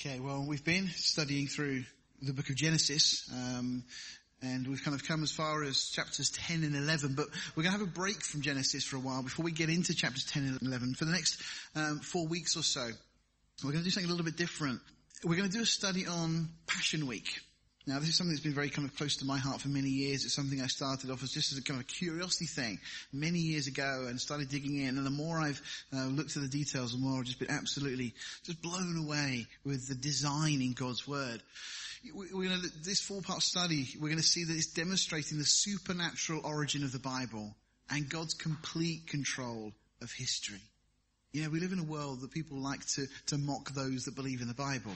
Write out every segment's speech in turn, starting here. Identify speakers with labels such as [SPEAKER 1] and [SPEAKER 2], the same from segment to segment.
[SPEAKER 1] Okay, well, we've been studying through the book of Genesis, um, and we've kind of come as far as chapters 10 and 11, but we're going to have a break from Genesis for a while before we get into chapters 10 and 11. For the next um, four weeks or so, we're going to do something a little bit different. We're going to do a study on Passion Week. Now, this is something that's been very kind of close to my heart for many years. It's something I started off as just as a kind of a curiosity thing many years ago and started digging in. And the more I've uh, looked at the details, the more I've just been absolutely just blown away with the design in God's Word. We're going to, this four-part study, we're going to see that it's demonstrating the supernatural origin of the Bible and God's complete control of history. You know, we live in a world that people like to, to mock those that believe in the Bible.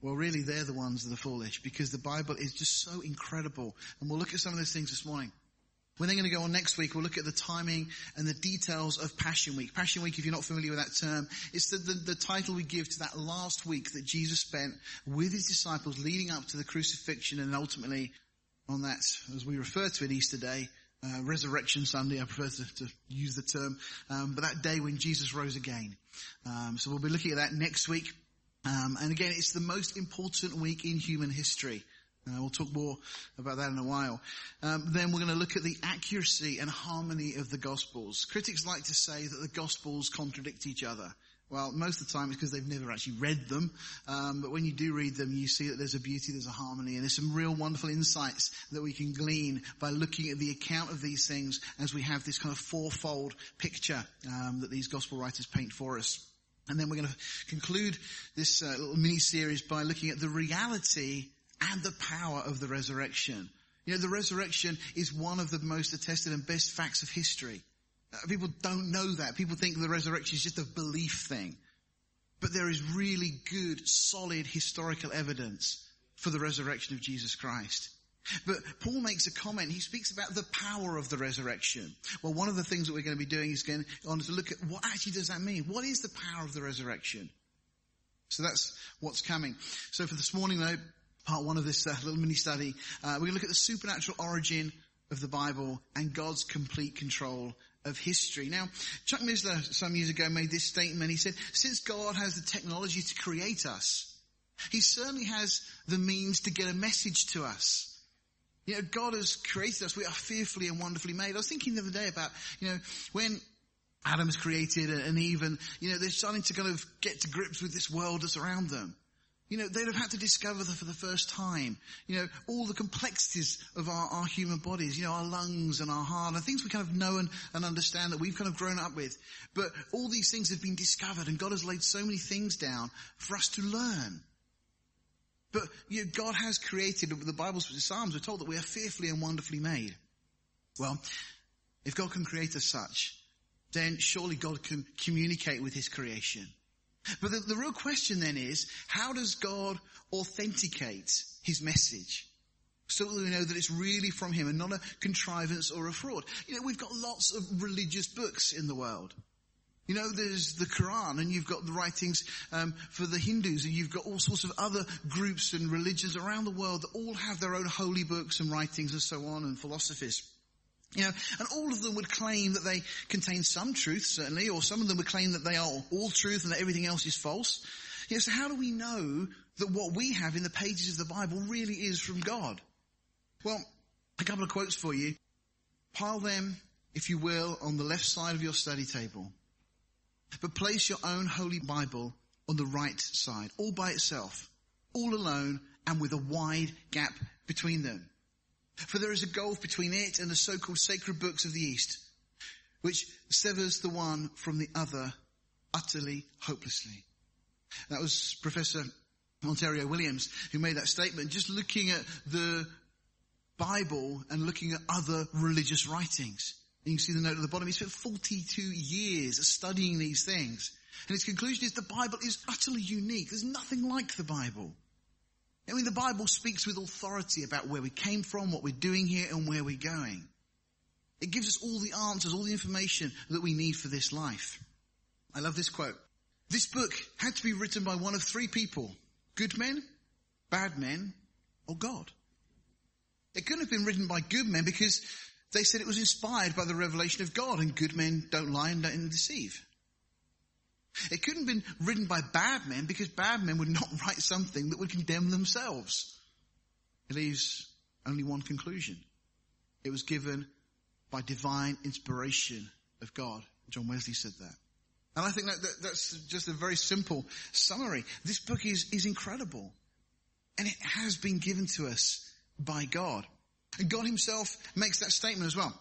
[SPEAKER 1] Well, really, they're the ones that are foolish because the Bible is just so incredible. And we'll look at some of those things this morning. We're then going to go on next week. We'll look at the timing and the details of Passion Week. Passion Week, if you're not familiar with that term, it's the, the, the, title we give to that last week that Jesus spent with his disciples leading up to the crucifixion and ultimately on that, as we refer to it Easter Day, uh, Resurrection Sunday, I prefer to, to use the term, um, but that day when Jesus rose again. Um, so we'll be looking at that next week. Um, and again, it's the most important week in human history. Uh, we'll talk more about that in a while. Um, then we're going to look at the accuracy and harmony of the Gospels. Critics like to say that the Gospels contradict each other. Well, most of the time it's because they've never actually read them. Um, but when you do read them, you see that there's a beauty, there's a harmony, and there's some real wonderful insights that we can glean by looking at the account of these things as we have this kind of fourfold picture um, that these gospel writers paint for us. And then we're going to conclude this uh, little mini series by looking at the reality and the power of the resurrection. You know, the resurrection is one of the most attested and best facts of history. Uh, people don't know that. People think the resurrection is just a belief thing. But there is really good, solid historical evidence for the resurrection of Jesus Christ. But Paul makes a comment. He speaks about the power of the resurrection. Well, one of the things that we're going to be doing is going on to look at what actually does that mean? What is the power of the resurrection? So that's what's coming. So for this morning though, part one of this uh, little mini study, uh, we're going to look at the supernatural origin of the Bible and God's complete control of history. Now, Chuck Missler some years ago made this statement. He said, since God has the technology to create us, he certainly has the means to get a message to us. You know, God has created us. We are fearfully and wonderfully made. I was thinking the other day about, you know, when Adam was created and Eve and, you know, they're starting to kind of get to grips with this world that's around them. You know, they'd have had to discover for the first time, you know, all the complexities of our, our human bodies, you know, our lungs and our heart and things we kind of know and, and understand that we've kind of grown up with. But all these things have been discovered and God has laid so many things down for us to learn. But you know, God has created, the Bible, the Psalms, we're told that we are fearfully and wonderfully made. Well, if God can create us such, then surely God can communicate with His creation. But the, the real question then is, how does God authenticate His message? So that we know that it's really from Him and not a contrivance or a fraud. You know, we've got lots of religious books in the world. You know, there's the Quran and you've got the writings um, for the Hindus and you've got all sorts of other groups and religions around the world that all have their own holy books and writings and so on and philosophies. You know, and all of them would claim that they contain some truth, certainly, or some of them would claim that they are all truth and that everything else is false. You know, so how do we know that what we have in the pages of the Bible really is from God? Well, a couple of quotes for you. Pile them, if you will, on the left side of your study table. But place your own holy Bible on the right side, all by itself, all alone, and with a wide gap between them. For there is a gulf between it and the so-called sacred books of the East, which severs the one from the other utterly hopelessly. That was Professor Monier Williams who made that statement, just looking at the Bible and looking at other religious writings. You can see the note at the bottom. He spent 42 years studying these things. And his conclusion is the Bible is utterly unique. There's nothing like the Bible. I mean, the Bible speaks with authority about where we came from, what we're doing here, and where we're going. It gives us all the answers, all the information that we need for this life. I love this quote. This book had to be written by one of three people. Good men, bad men, or God. It couldn't have been written by good men because they said it was inspired by the revelation of God and good men don't lie and don't deceive. It couldn't have been written by bad men because bad men would not write something that would condemn themselves. It leaves only one conclusion. It was given by divine inspiration of God. John Wesley said that. And I think that, that, that's just a very simple summary. This book is, is incredible. And it has been given to us by God. And God himself makes that statement as well.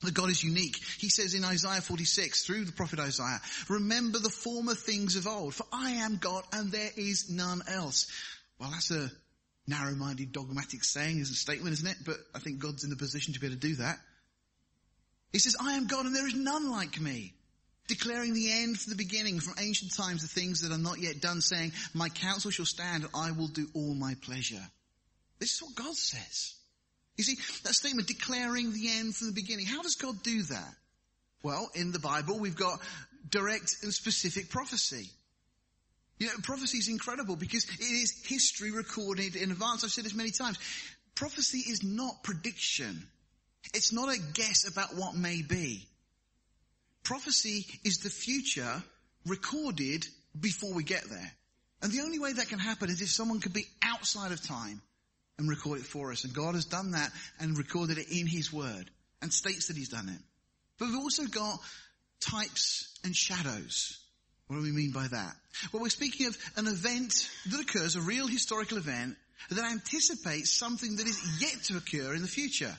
[SPEAKER 1] That God is unique. He says in Isaiah 46 through the prophet Isaiah, remember the former things of old, for I am God and there is none else. Well, that's a narrow-minded dogmatic saying is a statement, isn't it? But I think God's in the position to be able to do that. He says, I am God and there is none like me. Declaring the end from the beginning, from ancient times, the things that are not yet done, saying, my counsel shall stand and I will do all my pleasure. This is what God says. You see, that statement declaring the end from the beginning. How does God do that? Well, in the Bible, we've got direct and specific prophecy. You know, prophecy is incredible because it is history recorded in advance. I've said this many times. Prophecy is not prediction. It's not a guess about what may be. Prophecy is the future recorded before we get there. And the only way that can happen is if someone could be outside of time and record it for us. And God has done that and recorded it in His Word and states that He's done it. But we've also got types and shadows. What do we mean by that? Well, we're speaking of an event that occurs, a real historical event that anticipates something that is yet to occur in the future.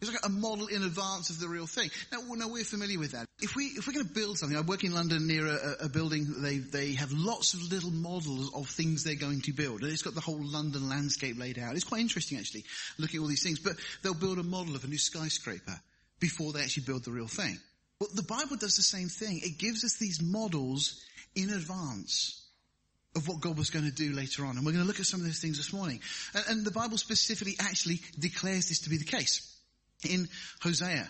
[SPEAKER 1] It's like a model in advance of the real thing. Now, now we're familiar with that. If we if we're going to build something, I work in London near a, a building. They they have lots of little models of things they're going to build, and it's got the whole London landscape laid out. It's quite interesting actually, looking at all these things. But they'll build a model of a new skyscraper before they actually build the real thing. Well, the Bible does the same thing. It gives us these models in advance of what God was going to do later on. And we're going to look at some of those things this morning. And, and the Bible specifically actually declares this to be the case. In Hosea,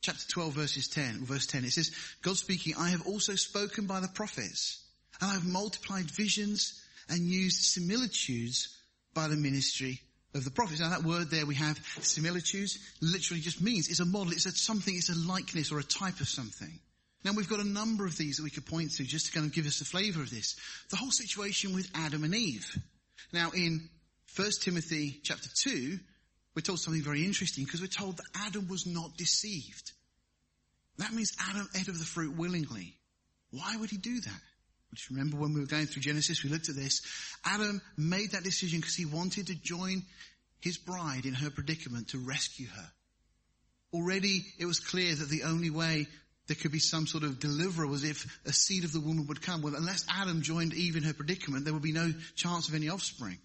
[SPEAKER 1] chapter 12 verses 10, verse 10, it says, God speaking, I have also spoken by the prophets, and I have multiplied visions and used similitudes by the ministry of the prophets. Now that word there we have, similitudes, literally just means it's a model, it's a something, it's a likeness or a type of something. Now we've got a number of these that we could point to just to kind of give us a flavour of this. The whole situation with Adam and Eve. Now in 1 Timothy chapter 2, we're told something very interesting because we're told that Adam was not deceived. That means Adam ate of the fruit willingly. Why would he do that? Just remember when we were going through Genesis, we looked at this. Adam made that decision because he wanted to join his bride in her predicament to rescue her. Already it was clear that the only way there could be some sort of deliverer was if a seed of the woman would come. Well, unless Adam joined Eve in her predicament, there would be no chance of any offspring.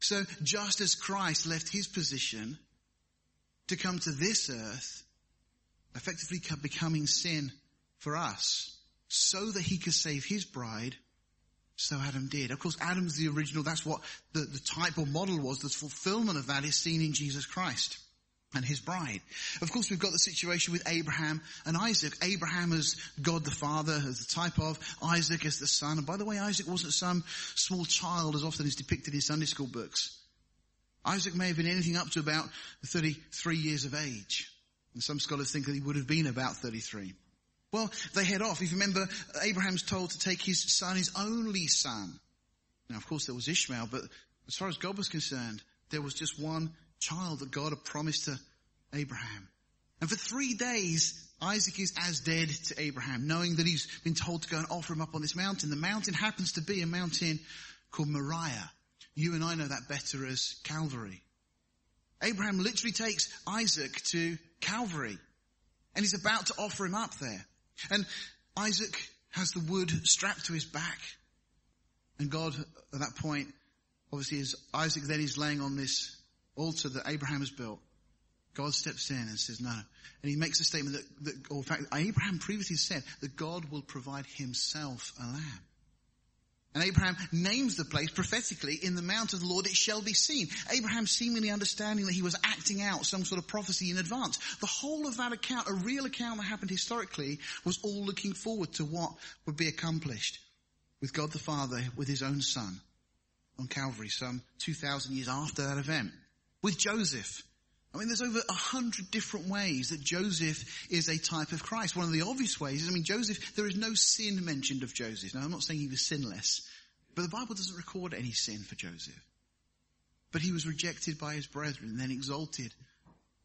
[SPEAKER 1] So just as Christ left his position to come to this earth, effectively becoming sin for us, so that he could save his bride, so Adam did. Of course, Adam's the original, that's what the, the type or model was. The fulfillment of that is seen in Jesus Christ and his bride. Of course, we've got the situation with Abraham and Isaac. Abraham as God the Father, as the type of, Isaac as the son. And by the way, Isaac wasn't some small child as often is depicted in Sunday school books. Isaac may have been anything up to about 33 years of age. And some scholars think that he would have been about 33. Well, they head off. If you remember, Abraham's told to take his son, his only son. Now, of course, there was Ishmael, but as far as God was concerned, there was just one child that God had promised to Abraham. And for three days, Isaac is as dead to Abraham, knowing that he's been told to go and offer him up on this mountain. The mountain happens to be a mountain called Moriah. You and I know that better as Calvary. Abraham literally takes Isaac to Calvary and he's about to offer him up there. And Isaac has the wood strapped to his back. And God at that point, obviously as Isaac then is laying on this altar that Abraham has built, God steps in and says, no. And he makes a statement that, that or in fact, Abraham previously said that God will provide himself a lamb. And Abraham names the place prophetically in the mount of the Lord it shall be seen. Abraham seemingly understanding that he was acting out some sort of prophecy in advance. The whole of that account, a real account that happened historically, was all looking forward to what would be accomplished with God the Father, with his own son on Calvary some 2,000 years after that event with Joseph. I mean, there's over a hundred different ways that Joseph is a type of Christ. One of the obvious ways is, I mean, Joseph, there is no sin mentioned of Joseph. Now, I'm not saying he was sinless, but the Bible doesn't record any sin for Joseph. But he was rejected by his brethren and then exalted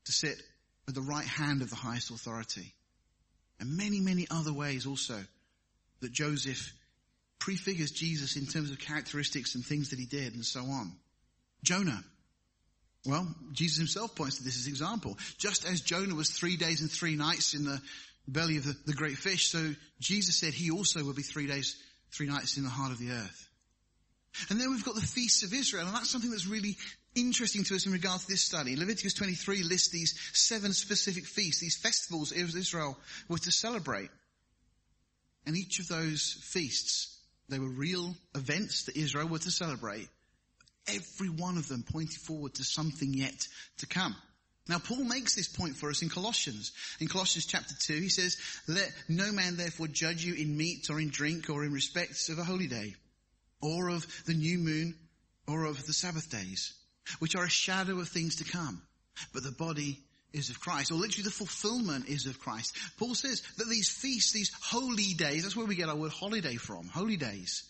[SPEAKER 1] to sit at the right hand of the highest authority. And many, many other ways also that Joseph prefigures Jesus in terms of characteristics and things that he did and so on. Jonah. Well, Jesus himself points to this as an example. Just as Jonah was three days and three nights in the belly of the, the great fish, so Jesus said he also will be three days, three nights in the heart of the earth. And then we've got the feasts of Israel, and that's something that's really interesting to us in regard to this study. Leviticus 23 lists these seven specific feasts, these festivals Israel were to celebrate. And each of those feasts, they were real events that Israel were to celebrate. Every one of them pointing forward to something yet to come. Now Paul makes this point for us in Colossians. In Colossians chapter 2 he says, let no man therefore judge you in meat or in drink or in respect of a holy day or of the new moon or of the Sabbath days, which are a shadow of things to come. But the body is of Christ, or literally the fulfillment is of Christ. Paul says that these feasts, these holy days, that's where we get our word holiday from, holy days.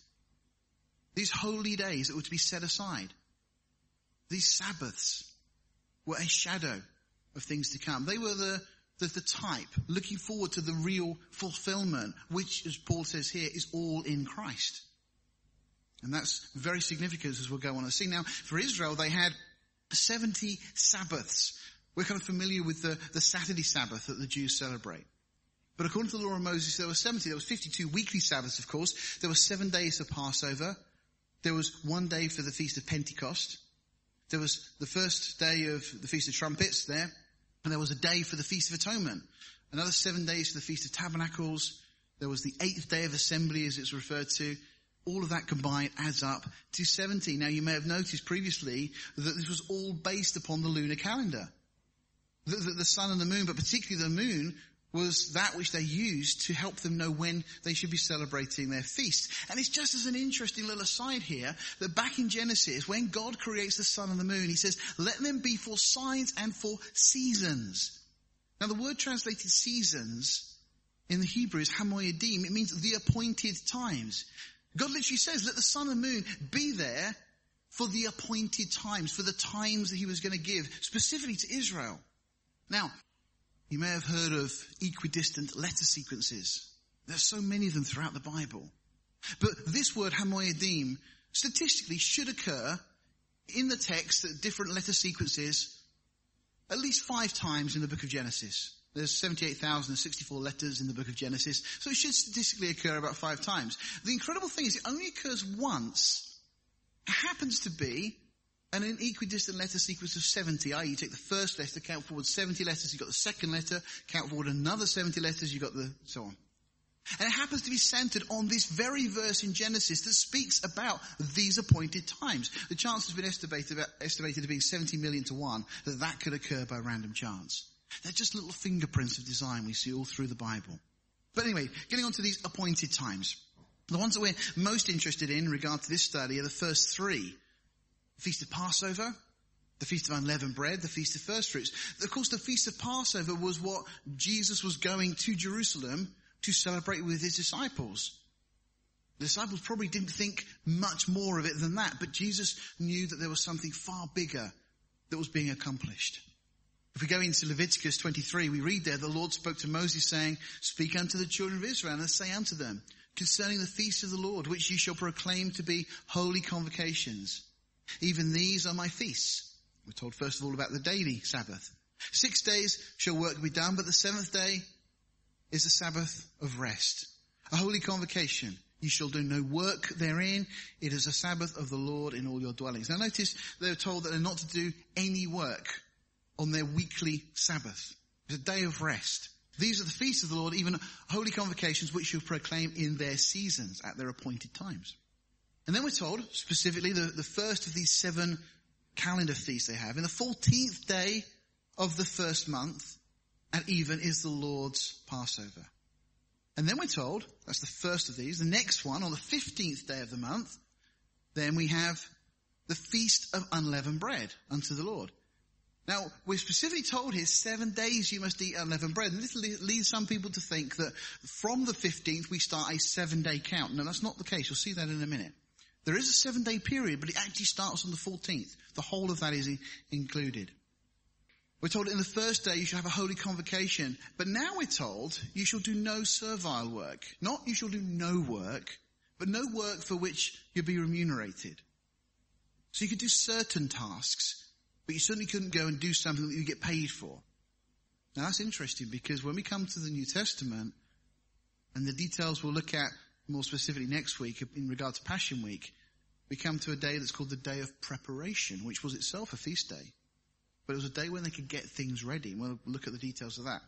[SPEAKER 1] These holy days that were to be set aside. These Sabbaths were a shadow of things to come. They were the, the, the type, looking forward to the real fulfillment, which, as Paul says here, is all in Christ. And that's very significant as we'll go on and see. Now, for Israel, they had 70 Sabbaths. We're kind of familiar with the, the Saturday Sabbath that the Jews celebrate. But according to the law of Moses, there were 70. There was 52 weekly Sabbaths, of course. There were seven days of Passover. There was one day for the Feast of Pentecost. There was the first day of the Feast of Trumpets there. And there was a day for the Feast of Atonement. Another seven days for the Feast of Tabernacles. There was the eighth day of assembly as it's referred to all of that combined adds up to 70. Now you may have noticed previously that this was all based upon the lunar calendar. The, the, the, sun and the moon, but particularly the moon, was that which they used to help them know when they should be celebrating their feast. And it's just as an interesting little aside here that back in Genesis, when God creates the sun and the moon, he says, let them be for signs and for seasons. Now the word translated seasons in the Hebrew is hamoedim. It means the appointed times. God literally says, let the sun and moon be there for the appointed times, for the times that he was going to give, specifically to Israel. Now, you may have heard of equidistant letter sequences. There's so many of them throughout the Bible. But this word, hamoedim, statistically should occur in the text at different letter sequences at least five times in the book of Genesis. There's 78,064 letters in the book of Genesis, so it should statistically occur about five times. The incredible thing is it only occurs once. It happens to be an equidistant letter sequence of 70, i.e. you take the first letter, count forward 70 letters, you've got the second letter, count forward another 70 letters, you've got the, so on. And it happens to be centered on this very verse in Genesis that speaks about these appointed times. The chance has been estimated, estimated to be 70 million to one that that could occur by random chance. They're just little fingerprints of design we see all through the Bible. But anyway, getting on to these appointed times. The ones that we're most interested in, in regard to this study are the first three. Feast of Passover, the Feast of Unleavened Bread, the Feast of First Fruits. Of course, the Feast of Passover was what Jesus was going to Jerusalem to celebrate with his disciples. The disciples probably didn't think much more of it than that, but Jesus knew that there was something far bigger that was being accomplished. If we go into Leviticus 23, we read there, the Lord spoke to Moses saying, speak unto the children of Israel and say unto them, concerning the feast of the Lord, which ye shall proclaim to be holy convocations. Even these are my feasts. We're told first of all about the daily Sabbath. Six days shall work be done, but the seventh day is a Sabbath of rest. A holy convocation. You shall do no work therein. It is a Sabbath of the Lord in all your dwellings. Now notice they're told that they're not to do any work on their weekly Sabbath. It's a day of rest. These are the feasts of the Lord, even holy convocations which you proclaim in their seasons at their appointed times. And then we're told, specifically, the, the first of these seven calendar feasts they have, in the 14th day of the first month, at even is the Lord's Passover. And then we're told, that's the first of these, the next one, on the 15th day of the month, then we have the feast of unleavened bread unto the Lord. Now, we're specifically told here seven days you must eat unleavened bread. And this leads some people to think that from the 15th we start a seven day count. No, that's not the case. You'll see that in a minute. There is a seven day period, but it actually starts on the 14th. The whole of that is included. We're told in the first day you shall have a holy convocation, but now we're told you shall do no servile work. Not you shall do no work, but no work for which you'll be remunerated. So you could do certain tasks, but you certainly couldn't go and do something that you get paid for. Now that's interesting because when we come to the New Testament, and the details we'll look at more specifically next week in regard to Passion Week, we come to a day that's called the Day of Preparation, which was itself a feast day. But it was a day when they could get things ready. And we'll look at the details of that.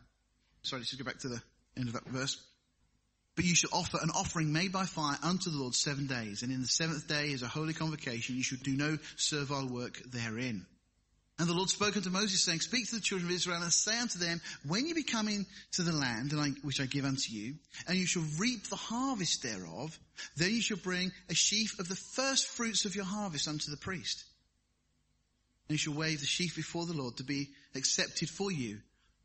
[SPEAKER 1] Sorry, let's just go back to the end of that verse. But you shall offer an offering made by fire unto the Lord seven days. And in the seventh day is a holy convocation. You should do no servile work therein. And the Lord spoke unto Moses saying, Speak to the children of Israel and say unto them, When you be coming to the land which I give unto you, and you shall reap the harvest thereof, then you shall bring a sheaf of the first fruits of your harvest unto the priest. And you shall wave the sheaf before the Lord to be accepted for you.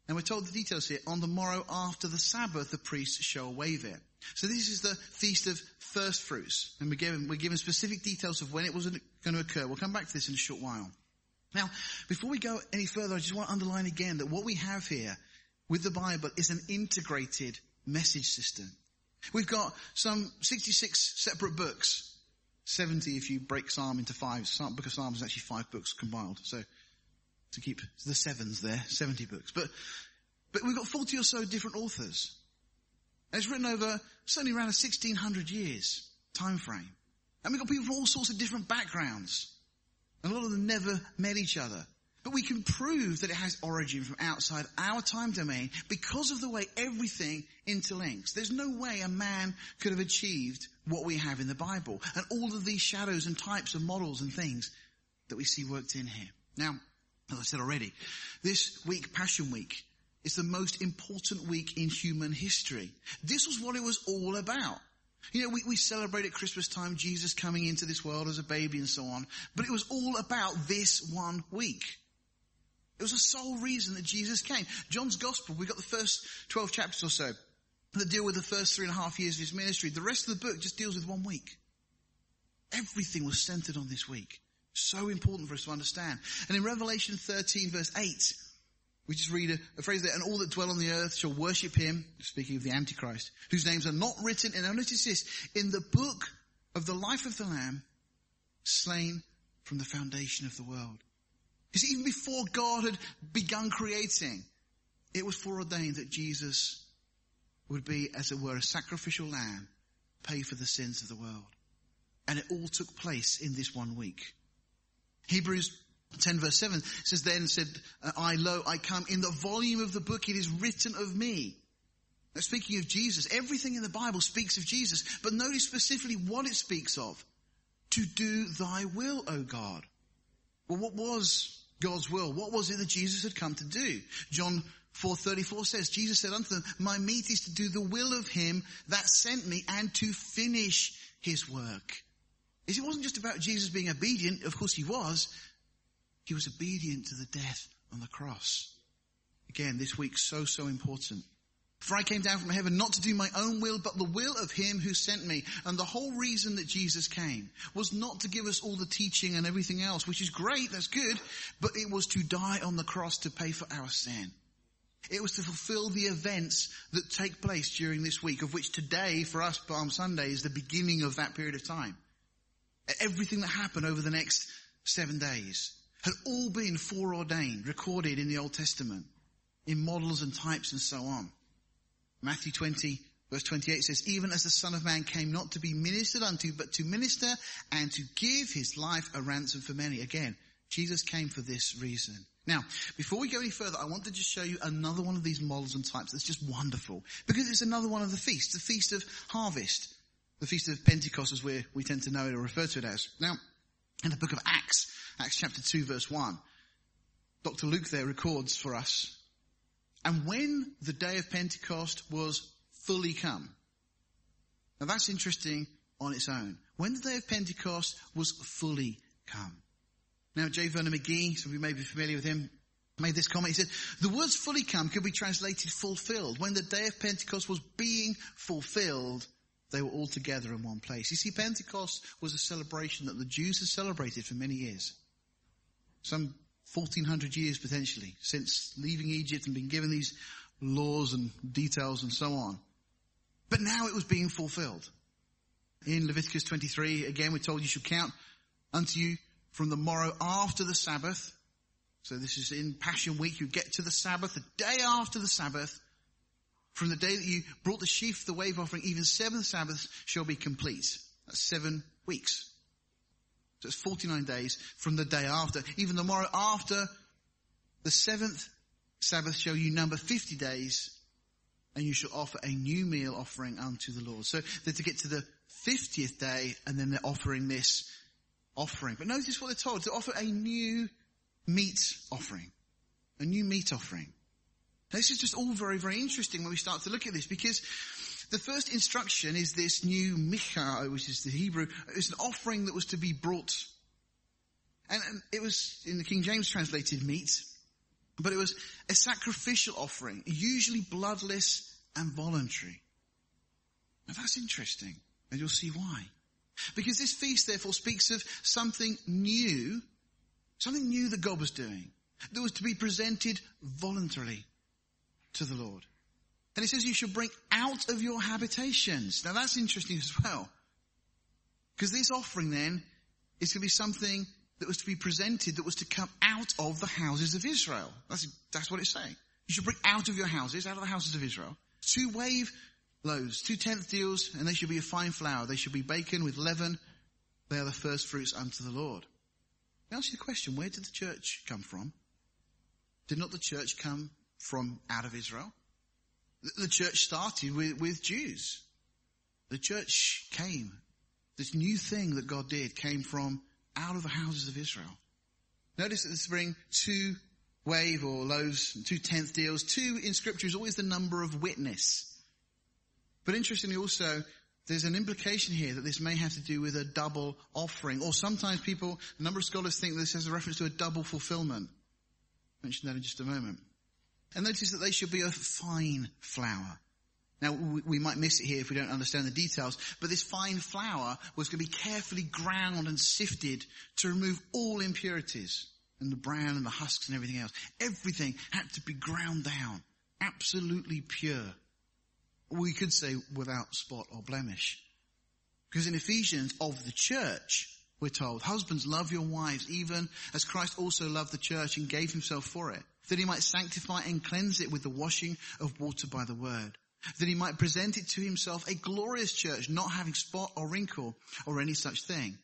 [SPEAKER 1] And we're told the details here. On the morrow after the Sabbath, the priest shall wave it. So this is the feast of first fruits. And we're given, we're given specific details of when it was going to occur. We'll come back to this in a short while. Now, before we go any further, I just want to underline again that what we have here with the Bible is an integrated message system. We've got some 66 separate books. 70 if you break Psalm into five. Psalm, Book of Psalms is actually five books compiled. So to keep the sevens there, 70 books. But, but we've got 40 or so different authors. And it's written over certainly around a 1600 years time frame. And we've got people from all sorts of different backgrounds. A lot of them never met each other. But we can prove that it has origin from outside our time domain because of the way everything interlinks. There's no way a man could have achieved what we have in the Bible and all of these shadows and types of models and things that we see worked in here. Now, as I said already, this week, Passion Week, is the most important week in human history. This was what it was all about. You know, we, we celebrate at Christmas time Jesus coming into this world as a baby and so on, but it was all about this one week. It was the sole reason that Jesus came. John's gospel, we've got the first 12 chapters or so that deal with the first three and a half years of his ministry. The rest of the book just deals with one week. Everything was centered on this week. So important for us to understand. And in Revelation 13 verse 8, we just read a, a, phrase there, and all that dwell on the earth shall worship him, speaking of the Antichrist, whose names are not written, and notice this, in the book of the life of the Lamb, slain from the foundation of the world. See, even before God had begun creating, it was foreordained that Jesus would be, as it were, a sacrificial lamb, pay for the sins of the world. And it all took place in this one week. Hebrews 10 verse 7 says then said, uh, I lo, I come in the volume of the book, it is written of me. Now speaking of Jesus, everything in the Bible speaks of Jesus, but notice specifically what it speaks of. To do thy will, O God. Well, what was God's will? What was it that Jesus had come to do? John 4.34 says, Jesus said unto them, my meat is to do the will of him that sent me and to finish his work. It wasn't just about Jesus being obedient, of course he was, he was obedient to the death on the cross. Again, this week so, so important. For I came down from heaven not to do my own will, but the will of him who sent me. And the whole reason that Jesus came was not to give us all the teaching and everything else, which is great, that's good, but it was to die on the cross to pay for our sin. It was to fulfill the events that take place during this week, of which today, for us, Palm Sunday, is the beginning of that period of time. Everything that happened over the next seven days had all been foreordained, recorded in the Old Testament, in models and types and so on. Matthew 20 verse 28 says, even as the Son of Man came not to be ministered unto, but to minister and to give his life a ransom for many. Again, Jesus came for this reason. Now, before we go any further, I want to just show you another one of these models and types that's just wonderful. Because it's another one of the feasts, the Feast of Harvest. The Feast of Pentecost as we, we tend to know it or refer to it as. Now, in the book of Acts, Acts chapter 2 verse 1. Dr. Luke there records for us, and when the day of Pentecost was fully come. Now that's interesting on its own. When the day of Pentecost was fully come. Now J. Vernon McGee, some of you may be familiar with him, made this comment. He said, the words fully come could be translated fulfilled. When the day of Pentecost was being fulfilled, they were all together in one place. You see, Pentecost was a celebration that the Jews had celebrated for many years. Some 1400 years potentially since leaving Egypt and being given these laws and details and so on. But now it was being fulfilled. In Leviticus 23, again, we're told you should count unto you from the morrow after the Sabbath. So this is in Passion Week. You get to the Sabbath, the day after the Sabbath. From the day that you brought the sheaf, the wave offering, even seven Sabbaths shall be complete. That's seven weeks. So it's 49 days from the day after. Even the morrow after the seventh Sabbath shall you number 50 days and you shall offer a new meal offering unto the Lord. So they're to get to the 50th day and then they're offering this offering. But notice what they're told, to offer a new meat offering. A new meat offering. This is just all very, very interesting when we start to look at this because the first instruction is this new minchah, which is the Hebrew. It's an offering that was to be brought. And, and it was in the King James translated meat, but it was a sacrificial offering, usually bloodless and voluntary. Now that's interesting, and you'll see why. Because this feast therefore speaks of something new, something new that God was doing, that was to be presented voluntarily to the Lord. And it says you should bring out of your habitations. Now that's interesting as well. Because this offering then is going to be something that was to be presented that was to come out of the houses of Israel. That's, that's what it's saying. You should bring out of your houses, out of the houses of Israel, two wave loaves, two tenth deals, and they should be a fine flour. They should be baken with leaven. They are the first fruits unto the Lord. Now ask you the question, where did the church come from? Did not the church come from out of Israel? The church started with, with Jews. The church came. This new thing that God did came from out of the houses of Israel. Notice that this bring two wave or loaves, two tenth deals. Two in scripture is always the number of witness. But interestingly also, there's an implication here that this may have to do with a double offering. Or sometimes people, a number of scholars think this has a reference to a double fulfillment. I'll mention that in just a moment. And notice that they should be a fine flour. Now, we might miss it here if we don't understand the details, but this fine flour was going to be carefully ground and sifted to remove all impurities and the bran and the husks and everything else. Everything had to be ground down. Absolutely pure. We could say without spot or blemish. Because in Ephesians of the church, we're told, husbands love your wives even as Christ also loved the church and gave himself for it that he might sanctify and cleanse it with the washing of water by the word, that he might present it to himself a glorious church, not having spot or wrinkle or any such thing,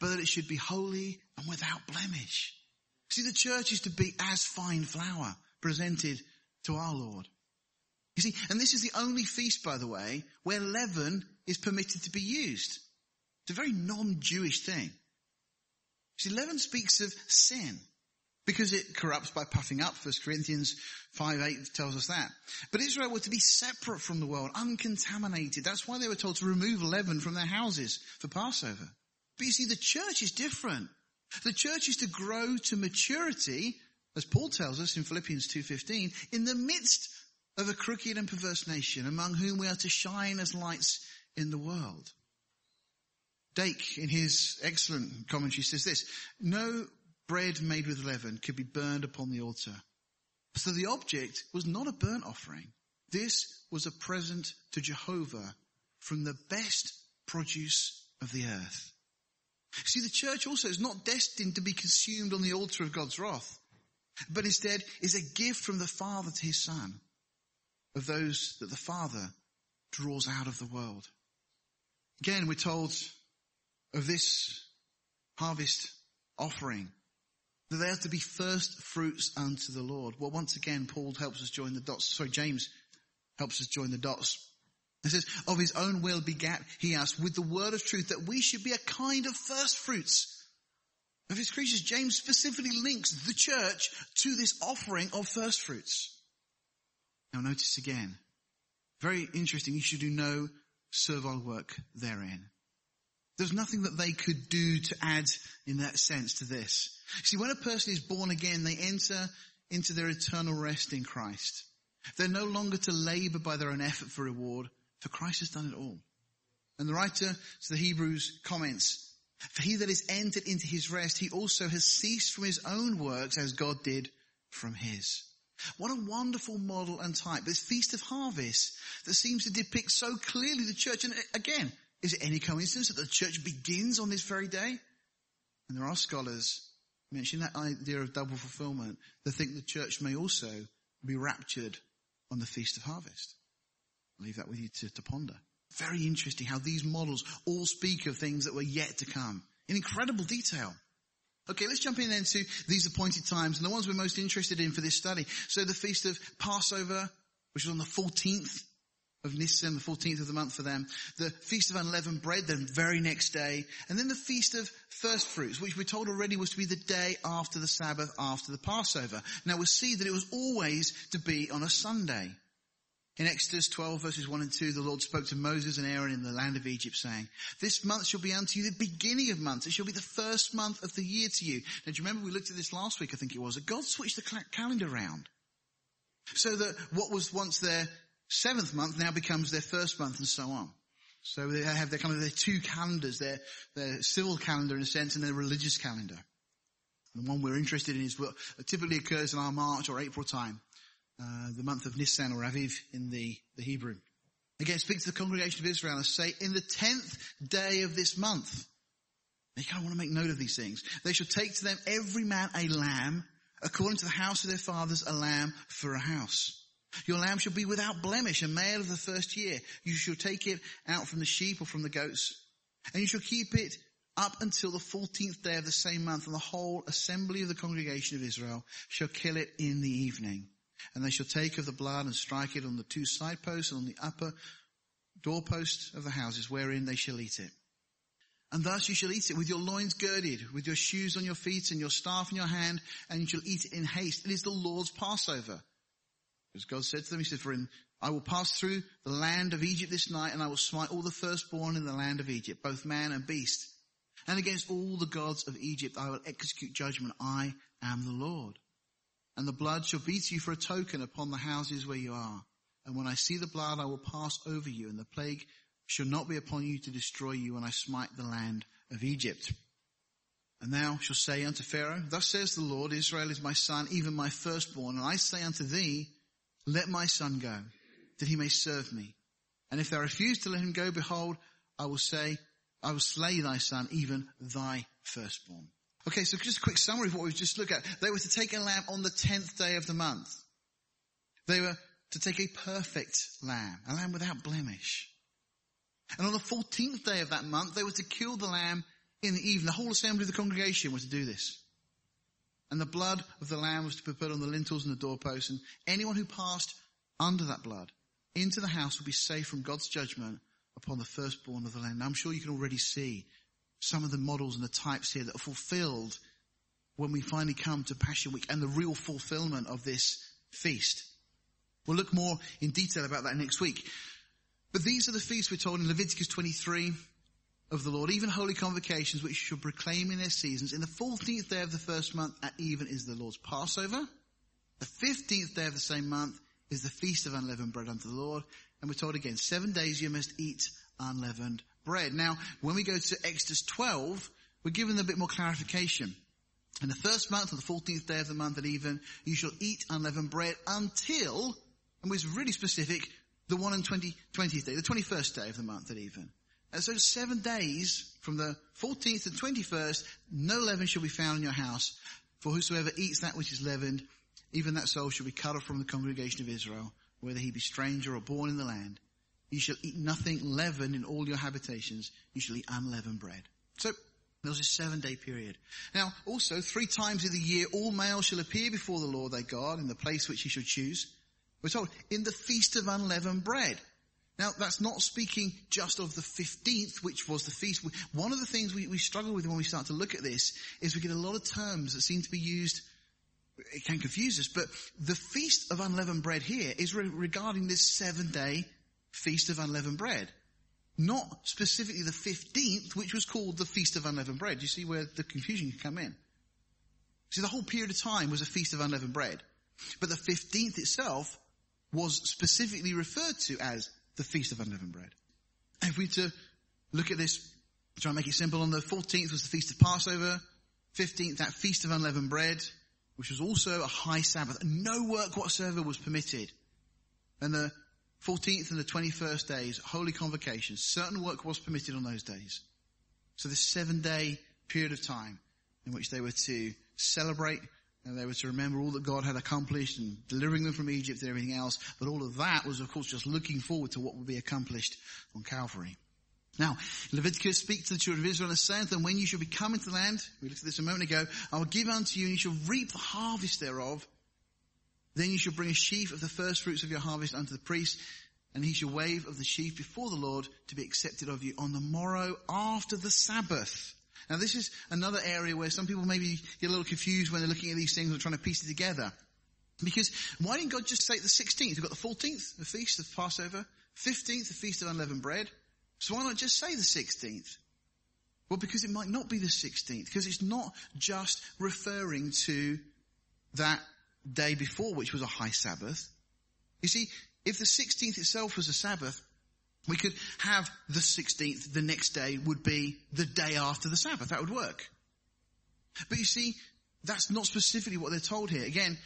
[SPEAKER 1] but that it should be holy and without blemish. See, the church is to be as fine flour presented to our Lord. You see, and this is the only feast, by the way, where leaven is permitted to be used. It's a very non-Jewish thing. See, leaven speaks of sin because it corrupts by puffing up. 1 Corinthians 5 8 tells us that. But Israel were to be separate from the world, uncontaminated. That's why they were told to remove leaven from their houses for Passover. But you see, the church is different. The church is to grow to maturity, as Paul tells us in Philippians 2.15, in the midst of a crooked and perverse nation among whom we are to shine as lights in the world. Dake, in his excellent commentary, says this, no bread made with leaven could be burned upon the altar. So the object was not a burnt offering. This was a present to Jehovah from the best produce of the earth. See, the church also is not destined to be consumed on the altar of God's wrath, but instead is a gift from the Father to his Son of those that the Father draws out of the world. Again, we're told of this harvest offering that they have to be first fruits unto the Lord. Well, once again, Paul helps us join the dots. Sorry, James helps us join the dots. It says, of his own will begat he us with the word of truth that we should be a kind of first fruits of his creatures. James specifically links the church to this offering of first fruits. Now notice again, very interesting, you should do no servile work therein. There's nothing that they could do to add in that sense to this. See, when a person is born again, they enter into their eternal rest in Christ. They're no longer to labor by their own effort for reward, for Christ has done it all. And the writer to the Hebrews comments, for he that is entered into his rest, he also has ceased from his own works as God did from his. What a wonderful model and type. This Feast of Harvest that seems to depict so clearly the church. And again, is it any coincidence that the church begins on this very day? And there are scholars mentioning that idea of double fulfillment that think the church may also be raptured on the Feast of Harvest. I'll leave that with you to, to ponder. Very interesting how these models all speak of things that were yet to come in incredible detail. Okay, let's jump in then to these appointed times and the ones we're most interested in for this study. So the Feast of Passover, which was on the 14th of Nisan, the 14th of the month for them. The Feast of Unleavened Bread, the very next day. And then the Feast of First Fruits, which we're told already was to be the day after the Sabbath, after the Passover. Now we'll see that it was always to be on a Sunday. In Exodus 12 verses 1 and 2, the Lord spoke to Moses and Aaron in the land of Egypt saying, This month shall be unto you the beginning of months. It shall be the first month of the year to you. Now do you remember we looked at this last week, I think it was, that God switched the calendar around. So that what was once their seventh month now becomes their first month and so on. So they have their kind of their two calendars, their, their civil calendar in a sense and their religious calendar. The one we're interested in is what typically occurs in our March or April time, uh, the month of Nisan or Aviv in the, the Hebrew. Again, speak to the congregation of Israel and say, in the tenth day of this month, they kind of want to make note of these things. They shall take to them every man a lamb, according to the house of their fathers, a lamb for a house. Your lamb shall be without blemish, a male of the first year. You shall take it out from the sheep or from the goats, and you shall keep it up until the fourteenth day of the same month, and the whole assembly of the congregation of Israel shall kill it in the evening. And they shall take of the blood and strike it on the two side posts and on the upper doorposts of the houses wherein they shall eat it. And thus you shall eat it with your loins girded, with your shoes on your feet and your staff in your hand, and you shall eat it in haste. It is the Lord's Passover. Because God said to them, He said, for in, I will pass through the land of Egypt this night and I will smite all the firstborn in the land of Egypt, both man and beast. And against all the gods of Egypt I will execute judgment. I am the Lord. And the blood shall be to you for a token upon the houses where you are. And when I see the blood, I will pass over you and the plague shall not be upon you to destroy you when I smite the land of Egypt. And thou shalt say unto Pharaoh, Thus says the Lord, Israel is my son, even my firstborn. And I say unto thee, let my son go, that he may serve me. And if thou refuse to let him go, behold, I will say, I will slay thy son, even thy firstborn. Okay, so just a quick summary of what we've just looked at. They were to take a lamb on the tenth day of the month. They were to take a perfect lamb, a lamb without blemish. And on the 14th day of that month, they were to kill the lamb in the evening. The whole assembly of the congregation were to do this. And the blood of the lamb was to be put on the lintels and the doorposts, and anyone who passed under that blood into the house would be safe from God's judgment upon the firstborn of the land. Now, I'm sure you can already see some of the models and the types here that are fulfilled when we finally come to Passion Week and the real fulfillment of this feast. We'll look more in detail about that next week. But these are the feasts we're told in Leviticus 23, of the Lord, even holy convocations which shall proclaim in their seasons. In the 14th day of the first month at even is the Lord's Passover. The 15th day of the same month is the feast of unleavened bread unto the Lord. And we're told again, seven days you must eat unleavened bread. Now, when we go to Exodus 12, we're given a bit more clarification. In the first month, on the 14th day of the month at even, you shall eat unleavened bread until, and we're really specific, the 1 and 20, 20th day, the 21st day of the month at even. And so seven days from the 14th to 21st, no leaven shall be found in your house. For whosoever eats that which is leavened, even that soul shall be cut off from the congregation of Israel, whether he be stranger or born in the land. You shall eat nothing leavened in all your habitations. You shall eat unleavened bread. So there was a seven day period. Now also three times in the year all males shall appear before the Lord thy God in the place which he shall choose. We're told in the feast of unleavened bread. Now, that's not speaking just of the 15th, which was the feast. One of the things we, we struggle with when we start to look at this is we get a lot of terms that seem to be used it can confuse us, but the feast of unleavened bread here is re- regarding this seven day feast of unleavened bread. Not specifically the 15th, which was called the feast of unleavened bread. You see where the confusion can come in? See, the whole period of time was a feast of unleavened bread. But the 15th itself was specifically referred to as the Feast of Unleavened Bread. If we to look at this, try and make it simple, on the 14th was the Feast of Passover, 15th, that Feast of Unleavened Bread, which was also a high Sabbath. No work whatsoever was permitted. And the 14th and the 21st days, holy convocation, certain work was permitted on those days. So this seven day period of time in which they were to celebrate and they were to remember all that God had accomplished and delivering them from Egypt and everything else. But all of that was of course just looking forward to what would be accomplished on Calvary. Now, Leviticus speaks to the children of Israel and says that when you shall be coming to the land, we looked at this a moment ago, I will give unto you and you shall reap the harvest thereof. Then you shall bring a sheaf of the first fruits of your harvest unto the priest and he shall wave of the sheaf before the Lord to be accepted of you on the morrow after the Sabbath. Now this is another area where some people maybe get a little confused when they're looking at these things and trying to piece it together. Because why didn't God just say the 16th? We've got the 14th, the feast of Passover, 15th, the feast of unleavened bread. So why not just say the 16th? Well, because it might not be the 16th, because it's not just referring to that day before, which was a high Sabbath. You see, if the 16th itself was a Sabbath, we could have the 16th, the next day would be the day after the Sabbath. That would work. But you see, that's not specifically what they're told here. Again,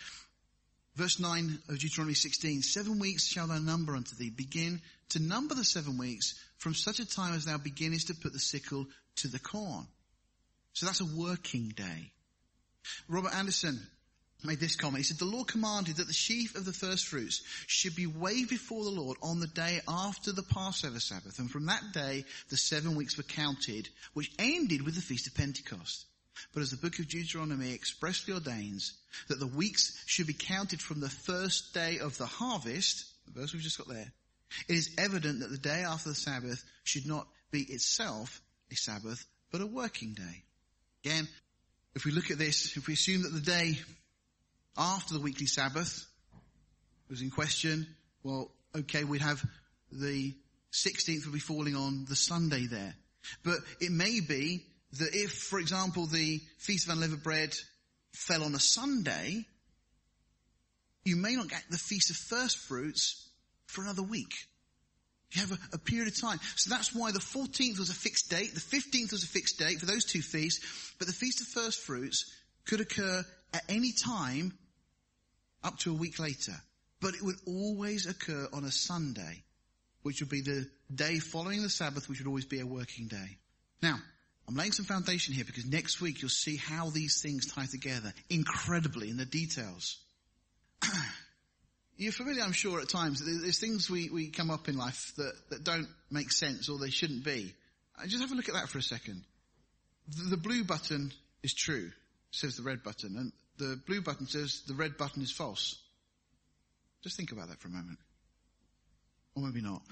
[SPEAKER 1] verse 9 of Deuteronomy 16, seven weeks shall thou number unto thee. Begin to number the seven weeks from such a time as thou beginnest to put the sickle to the corn. So that's a working day. Robert Anderson made this comment. He said, the Lord commanded that the sheaf of the first fruits should be weighed before the Lord on the day after the Passover Sabbath. And from that day, the seven weeks were counted, which ended with the Feast of Pentecost. But as the book of Deuteronomy expressly ordains that the weeks should be counted from the first day of the harvest, the verse we've just got there, it is evident that the day after the Sabbath should not be itself a Sabbath, but a working day. Again, if we look at this, if we assume that the day after the weekly Sabbath was in question, well, okay, we'd have the 16th would be falling on the Sunday there. But it may be that if, for example, the Feast of Unleavened Bread fell on a Sunday, you may not get the Feast of First Fruits for another week. You have a, a, period of time. So that's why the 14th was a fixed date, the 15th was a fixed date for those two feasts, but the Feast of First Fruits could occur at any time up to a week later. But it would always occur on a Sunday, which would be the day following the Sabbath, which would always be a working day. Now, I'm laying some foundation here because next week you'll see how these things tie together incredibly in the details. You're familiar, I'm sure, at times. There's things we, we come up in life that, that don't make sense or they shouldn't be. Uh, just have a look at that for a second. The, the blue button is true, says the red button, and the blue button says the red button is false. Just think about that for a moment. Or maybe not.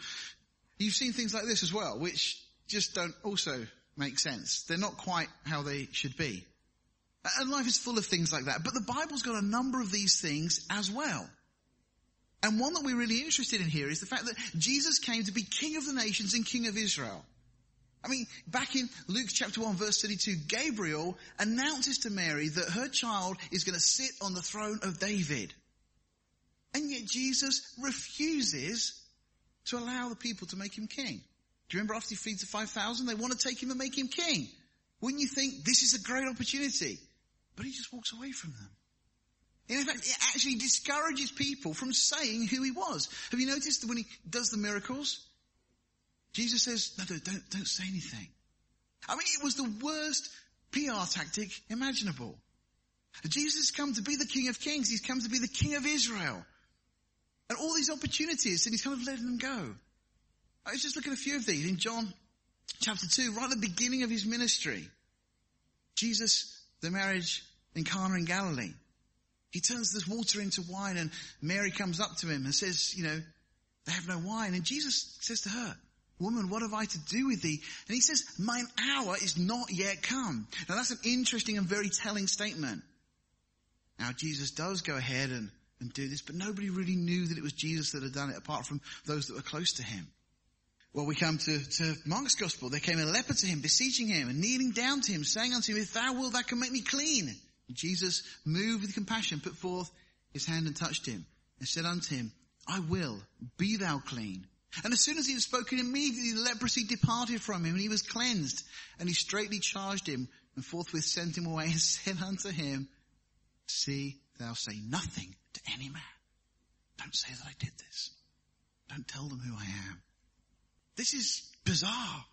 [SPEAKER 1] You've seen things like this as well, which just don't also make sense. They're not quite how they should be. And life is full of things like that. But the Bible's got a number of these things as well. And one that we're really interested in here is the fact that Jesus came to be King of the nations and King of Israel. I mean, back in Luke chapter 1 verse 32, Gabriel announces to Mary that her child is going to sit on the throne of David. And yet Jesus refuses to allow the people to make him king. Do you remember after he feeds the 5,000? They want to take him and make him king. Wouldn't you think this is a great opportunity? But he just walks away from them. In fact, it actually discourages people from saying who he was. Have you noticed that when he does the miracles? Jesus says, no, no, don't, don't say anything. I mean, it was the worst PR tactic imaginable. Jesus has come to be the King of Kings. He's come to be the King of Israel. And all these opportunities, and he's kind of letting them go. I was just looking at a few of these in John chapter 2, right at the beginning of his ministry. Jesus, the marriage in Cana in Galilee. He turns this water into wine and Mary comes up to him and says, you know, they have no wine. And Jesus says to her, woman, what have I to do with thee? And he says, mine hour is not yet come. Now that's an interesting and very telling statement. Now Jesus does go ahead and, and do this, but nobody really knew that it was Jesus that had done it apart from those that were close to him. Well, we come to, to Mark's gospel. There came a leper to him, beseeching him and kneeling down to him, saying unto him, if thou wilt, thou can make me clean. And Jesus, moved with compassion, put forth his hand and touched him and said unto him, I will, be thou clean. And as soon as he had spoken, immediately the leprosy departed from him and he was cleansed. And he straightly charged him and forthwith sent him away and said unto him, See thou say nothing to any man. Don't say that I did this. Don't tell them who I am. This is bizarre.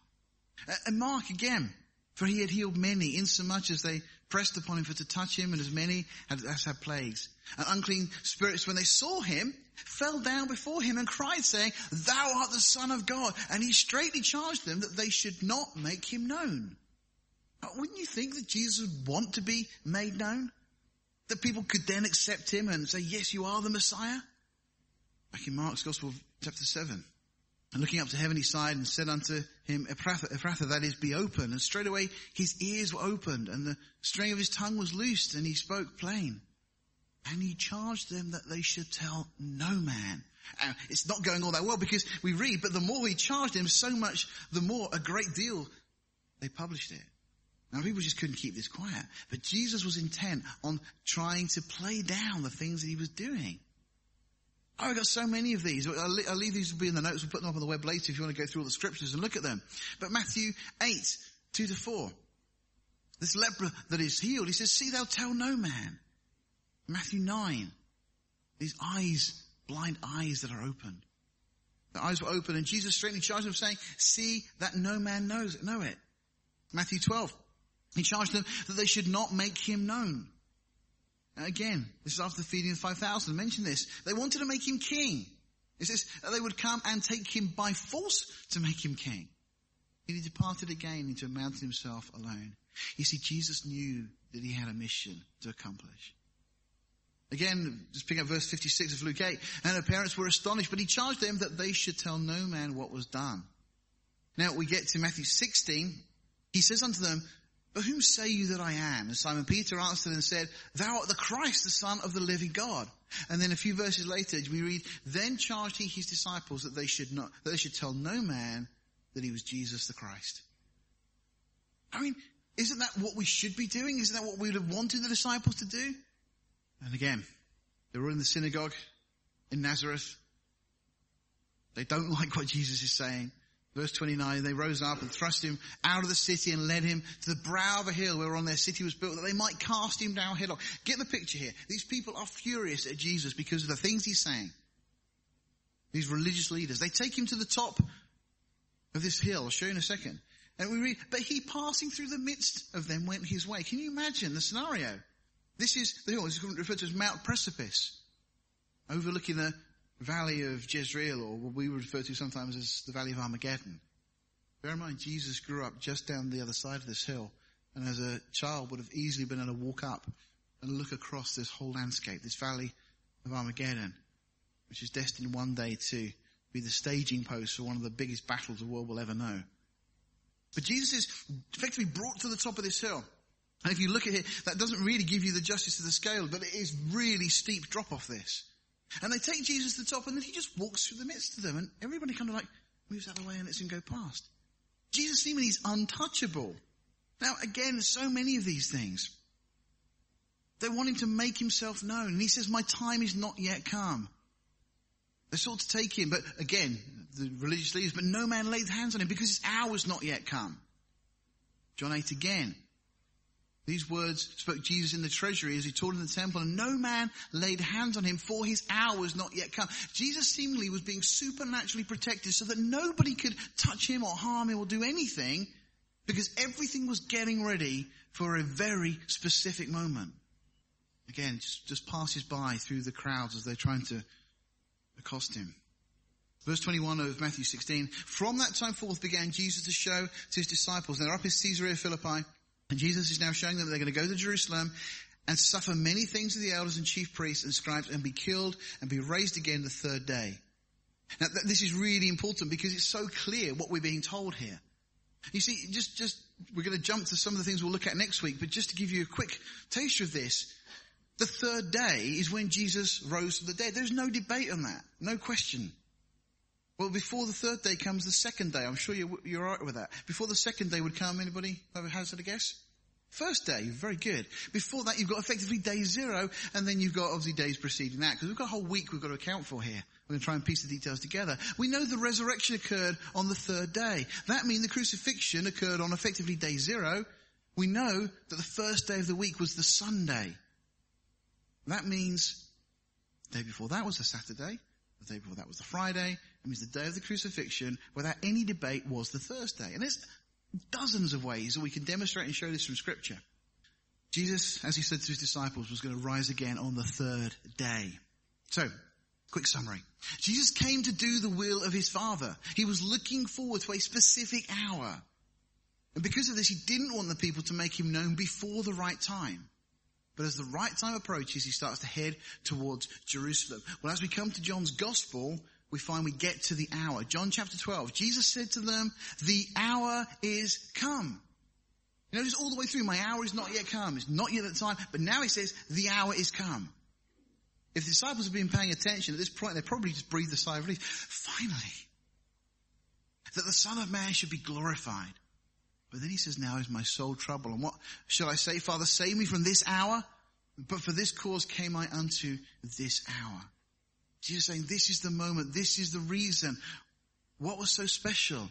[SPEAKER 1] And Mark again, for he had healed many, insomuch as they pressed upon him for to touch him, and as many as had plagues. And unclean spirits, when they saw him, fell down before him and cried, saying, Thou art the Son of God. And he straightly charged them that they should not make him known. Now, wouldn't you think that Jesus would want to be made known? That people could then accept him and say, Yes, you are the Messiah? Back in Mark's Gospel, chapter 7. And looking up to heaven, he sighed and said unto him, Ephphatha, that is, be open. And straightway his ears were opened and the string of his tongue was loosed and he spoke plain. And he charged them that they should tell no man. Uh, it's not going all that well because we read, but the more he charged him, so much the more, a great deal, they published it. Now people just couldn't keep this quiet. But Jesus was intent on trying to play down the things that he was doing. Oh, I've got so many of these. I'll, leave these to be in the notes. We'll put them up on the web later if you want to go through all the scriptures and look at them. But Matthew 8, 2 to 4. This leper that is healed, he says, see thou tell no man. Matthew 9. These eyes, blind eyes that are opened. The eyes were open and Jesus straightly charged them saying, see that no man knows, know it. Matthew 12. He charged them that they should not make him known. Again, this is after the feeding of 5,000. Mention this. They wanted to make him king. It says they would come and take him by force to make him king. He departed again into a mountain himself alone. You see, Jesus knew that he had a mission to accomplish. Again, just pick up verse 56 of Luke 8. And her parents were astonished, but he charged them that they should tell no man what was done. Now we get to Matthew 16. He says unto them, but whom say you that I am? And Simon Peter answered and said, Thou art the Christ, the Son of the living God. And then a few verses later we read, Then charged he his disciples that they should not, that they should tell no man that he was Jesus the Christ. I mean, isn't that what we should be doing? Isn't that what we would have wanted the disciples to do? And again, they were in the synagogue in Nazareth. They don't like what Jesus is saying. Verse 29, they rose up and thrust him out of the city and led him to the brow of a hill whereon their city was built that they might cast him down headlong. Get the picture here. These people are furious at Jesus because of the things he's saying. These religious leaders. They take him to the top of this hill. I'll show you in a second. And we read, but he passing through the midst of them went his way. Can you imagine the scenario? This is the hill. This is referred to as Mount Precipice. Overlooking the valley of Jezreel, or what we refer to sometimes as the valley of Armageddon. Bear in mind, Jesus grew up just down the other side of this hill, and as a child would have easily been able to walk up and look across this whole landscape, this valley of Armageddon, which is destined one day to be the staging post for one of the biggest battles the world will ever know. But Jesus is effectively brought to the top of this hill. And if you look at it, that doesn't really give you the justice of the scale, but it is really steep drop off this. And they take Jesus to the top and then he just walks through the midst of them and everybody kind of like moves out of the way and lets him go past. Jesus seemingly is untouchable. Now again, so many of these things. They want him to make himself known and he says, my time is not yet come. They sought to take him, but again, the religious leaders, but no man laid hands on him because his hour not yet come. John 8 again. These words spoke Jesus in the treasury as he taught in the temple, and no man laid hands on him, for his hour was not yet come. Jesus seemingly was being supernaturally protected so that nobody could touch him or harm him or do anything, because everything was getting ready for a very specific moment. Again, just, just passes by through the crowds as they're trying to accost him. Verse 21 of Matthew 16, from that time forth began Jesus to show to his disciples, they're up in Caesarea Philippi, and Jesus is now showing them they're going to go to Jerusalem and suffer many things of the elders and chief priests and scribes and be killed and be raised again the third day. Now th- this is really important because it's so clear what we're being told here. You see, just, just, we're going to jump to some of the things we'll look at next week, but just to give you a quick taste of this, the third day is when Jesus rose from the dead. There's no debate on that. No question. Well, before the third day comes the second day. I'm sure you're, you're alright with that. Before the second day would come, anybody a hazard a guess? First day, very good. Before that, you've got effectively day zero, and then you've got obviously days preceding that, because we've got a whole week we've got to account for here. We're going to try and piece the details together. We know the resurrection occurred on the third day. That means the crucifixion occurred on effectively day zero. We know that the first day of the week was the Sunday. That means the day before that was the Saturday. The day before that was the Friday. It means the day of the crucifixion, without any debate, was the Thursday. And there's dozens of ways that we can demonstrate and show this from scripture. Jesus, as he said to his disciples, was going to rise again on the third day. So, quick summary. Jesus came to do the will of his Father. He was looking forward to a specific hour. And because of this, he didn't want the people to make him known before the right time. But as the right time approaches, he starts to head towards Jerusalem. Well, as we come to John's gospel, we find we get to the hour. John chapter 12, Jesus said to them, the hour is come. You notice all the way through, my hour is not yet come. It's not yet the time. But now he says, the hour is come. If the disciples have been paying attention at this point, they probably just breathed a sigh of relief. Finally, that the Son of Man should be glorified. But then he says, now is my soul trouble. And what shall I say? Father, save me from this hour. But for this cause came I unto this hour. Jesus saying, this is the moment. This is the reason. What was so special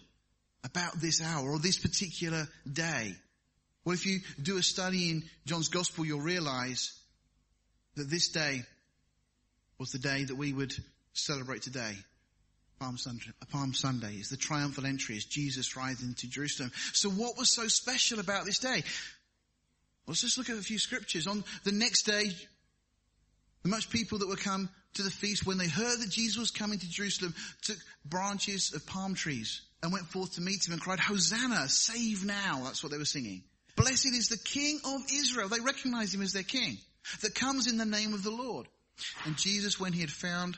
[SPEAKER 1] about this hour or this particular day? Well, if you do a study in John's gospel, you'll realize that this day was the day that we would celebrate today. Palm Sunday, Palm Sunday is the triumphal entry as Jesus rides into Jerusalem. So what was so special about this day? Let's just look at a few scriptures. On the next day, the much people that would come to the feast when they heard that Jesus was coming to Jerusalem took branches of palm trees and went forth to meet him and cried, Hosanna, save now. That's what they were singing. Blessed is the King of Israel. They recognized him as their King that comes in the name of the Lord. And Jesus, when he had found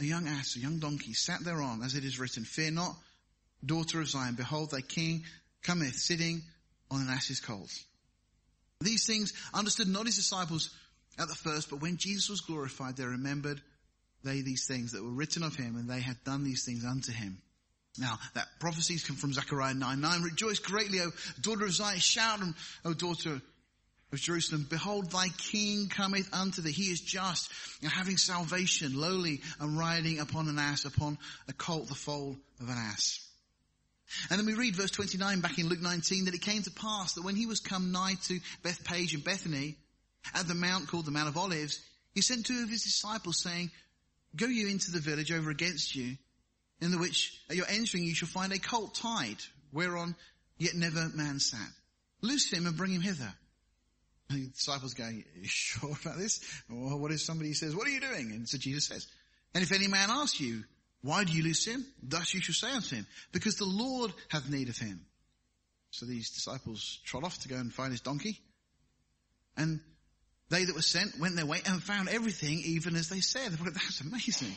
[SPEAKER 1] a young ass, a young donkey, sat thereon, as it is written, Fear not, daughter of Zion, behold thy king cometh sitting on an ass's colt. These things understood not his disciples at the first, but when Jesus was glorified, they remembered they these things that were written of him, and they had done these things unto him. Now, that prophecies come from Zechariah 9 9. Rejoice greatly, O daughter of Zion. Shout, O daughter of Jerusalem, behold thy king cometh unto thee. He is just and having salvation, lowly and riding upon an ass, upon a colt, the foal of an ass. And then we read verse 29 back in Luke 19 that it came to pass that when he was come nigh to Bethphage and Bethany, at the mount called the Mount of Olives, he sent two of his disciples saying, Go you into the village over against you, in the which at your entering you shall find a colt tied, whereon yet never man sat. Loose him and bring him hither. And the disciples go, sure about this? Or what if somebody says, what are you doing? And so Jesus says, and if any man asks you, why do you loose him? Thus you shall say unto him, because the Lord hath need of him. So these disciples trot off to go and find his donkey. And they that were sent went their way and found everything even as they said. That's amazing.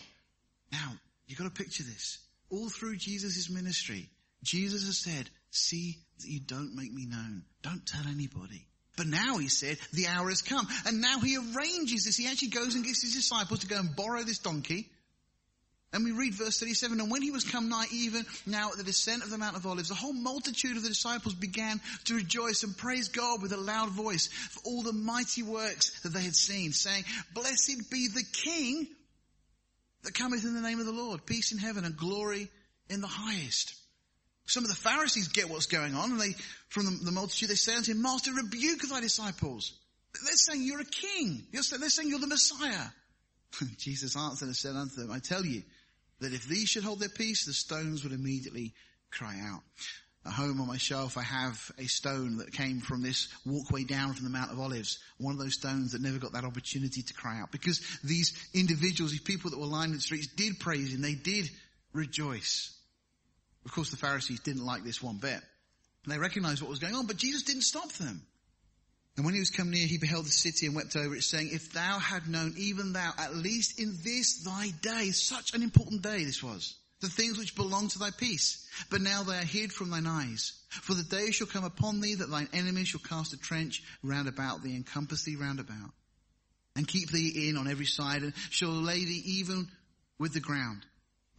[SPEAKER 1] Now, you've got to picture this. All through Jesus' ministry, Jesus has said, see that you don't make me known. Don't tell anybody. But now he said, the hour has come. And now he arranges this. He actually goes and gets his disciples to go and borrow this donkey. And we read verse 37, and when he was come nigh even now at the descent of the Mount of Olives, the whole multitude of the disciples began to rejoice and praise God with a loud voice for all the mighty works that they had seen, saying, Blessed be the King that cometh in the name of the Lord, peace in heaven and glory in the highest. Some of the Pharisees get what's going on, and they, from the, the multitude, they say unto him, Master, rebuke thy disciples. They're saying you're a king. You're, they're saying you're the Messiah. Jesus answered and said unto them, I tell you that if these should hold their peace, the stones would immediately cry out. At home on my shelf, I have a stone that came from this walkway down from the Mount of Olives. One of those stones that never got that opportunity to cry out. Because these individuals, these people that were lying in the streets did praise him. They did rejoice. Of course, the Pharisees didn't like this one bit. They recognized what was going on, but Jesus didn't stop them. And when he was come near, he beheld the city and wept over it, saying, If thou had known, even thou, at least in this thy day, such an important day this was, the things which belong to thy peace, but now they are hid from thine eyes. For the day shall come upon thee that thine enemies shall cast a trench round about thee and compass thee round about, and keep thee in on every side, and shall lay thee even with the ground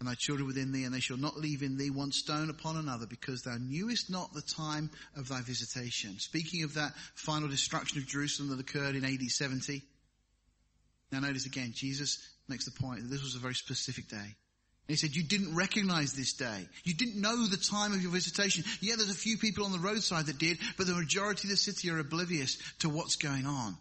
[SPEAKER 1] and thy children within thee, and they shall not leave in thee one stone upon another, because thou knewest not the time of thy visitation. Speaking of that final destruction of Jerusalem that occurred in AD 70. Now notice again, Jesus makes the point that this was a very specific day. He said, you didn't recognize this day. You didn't know the time of your visitation. Yeah, there's a few people on the roadside that did, but the majority of the city are oblivious to what's going on.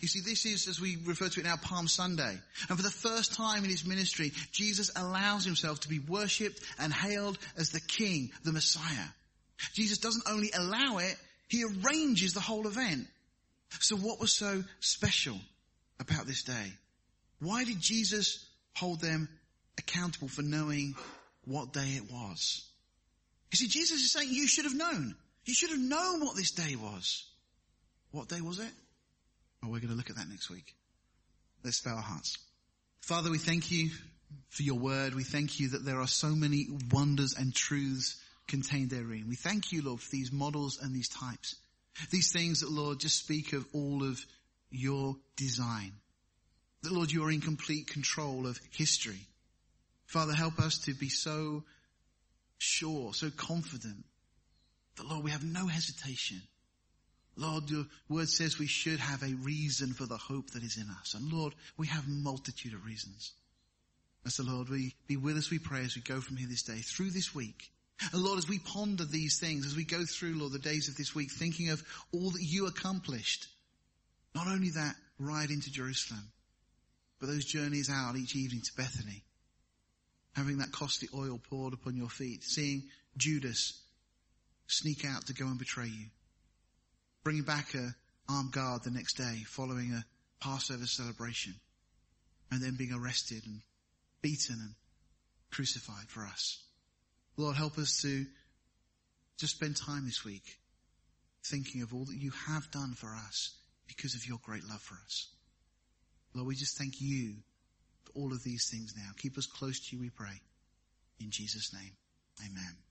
[SPEAKER 1] You see, this is, as we refer to it now, Palm Sunday. And for the first time in his ministry, Jesus allows himself to be worshipped and hailed as the King, the Messiah. Jesus doesn't only allow it, he arranges the whole event. So what was so special about this day? Why did Jesus hold them accountable for knowing what day it was? You see, Jesus is saying you should have known. You should have known what this day was. What day was it? Well, we're going to look at that next week. Let's bow our hearts. Father, we thank you for your word. We thank you that there are so many wonders and truths contained therein. We thank you, Lord, for these models and these types. These things that, Lord, just speak of all of your design. That, Lord, you are in complete control of history. Father, help us to be so sure, so confident that, Lord, we have no hesitation Lord, your word says we should have a reason for the hope that is in us. And Lord, we have multitude of reasons. And so Lord, we be with us, we pray, as we go from here this day, through this week. And Lord, as we ponder these things, as we go through, Lord, the days of this week, thinking of all that you accomplished, not only that ride into Jerusalem, but those journeys out each evening to Bethany, having that costly oil poured upon your feet, seeing Judas sneak out to go and betray you bringing back a armed guard the next day following a Passover celebration and then being arrested and beaten and crucified for us. Lord, help us to just spend time this week thinking of all that you have done for us because of your great love for us. Lord, we just thank you for all of these things now. Keep us close to you, we pray. In Jesus' name, amen.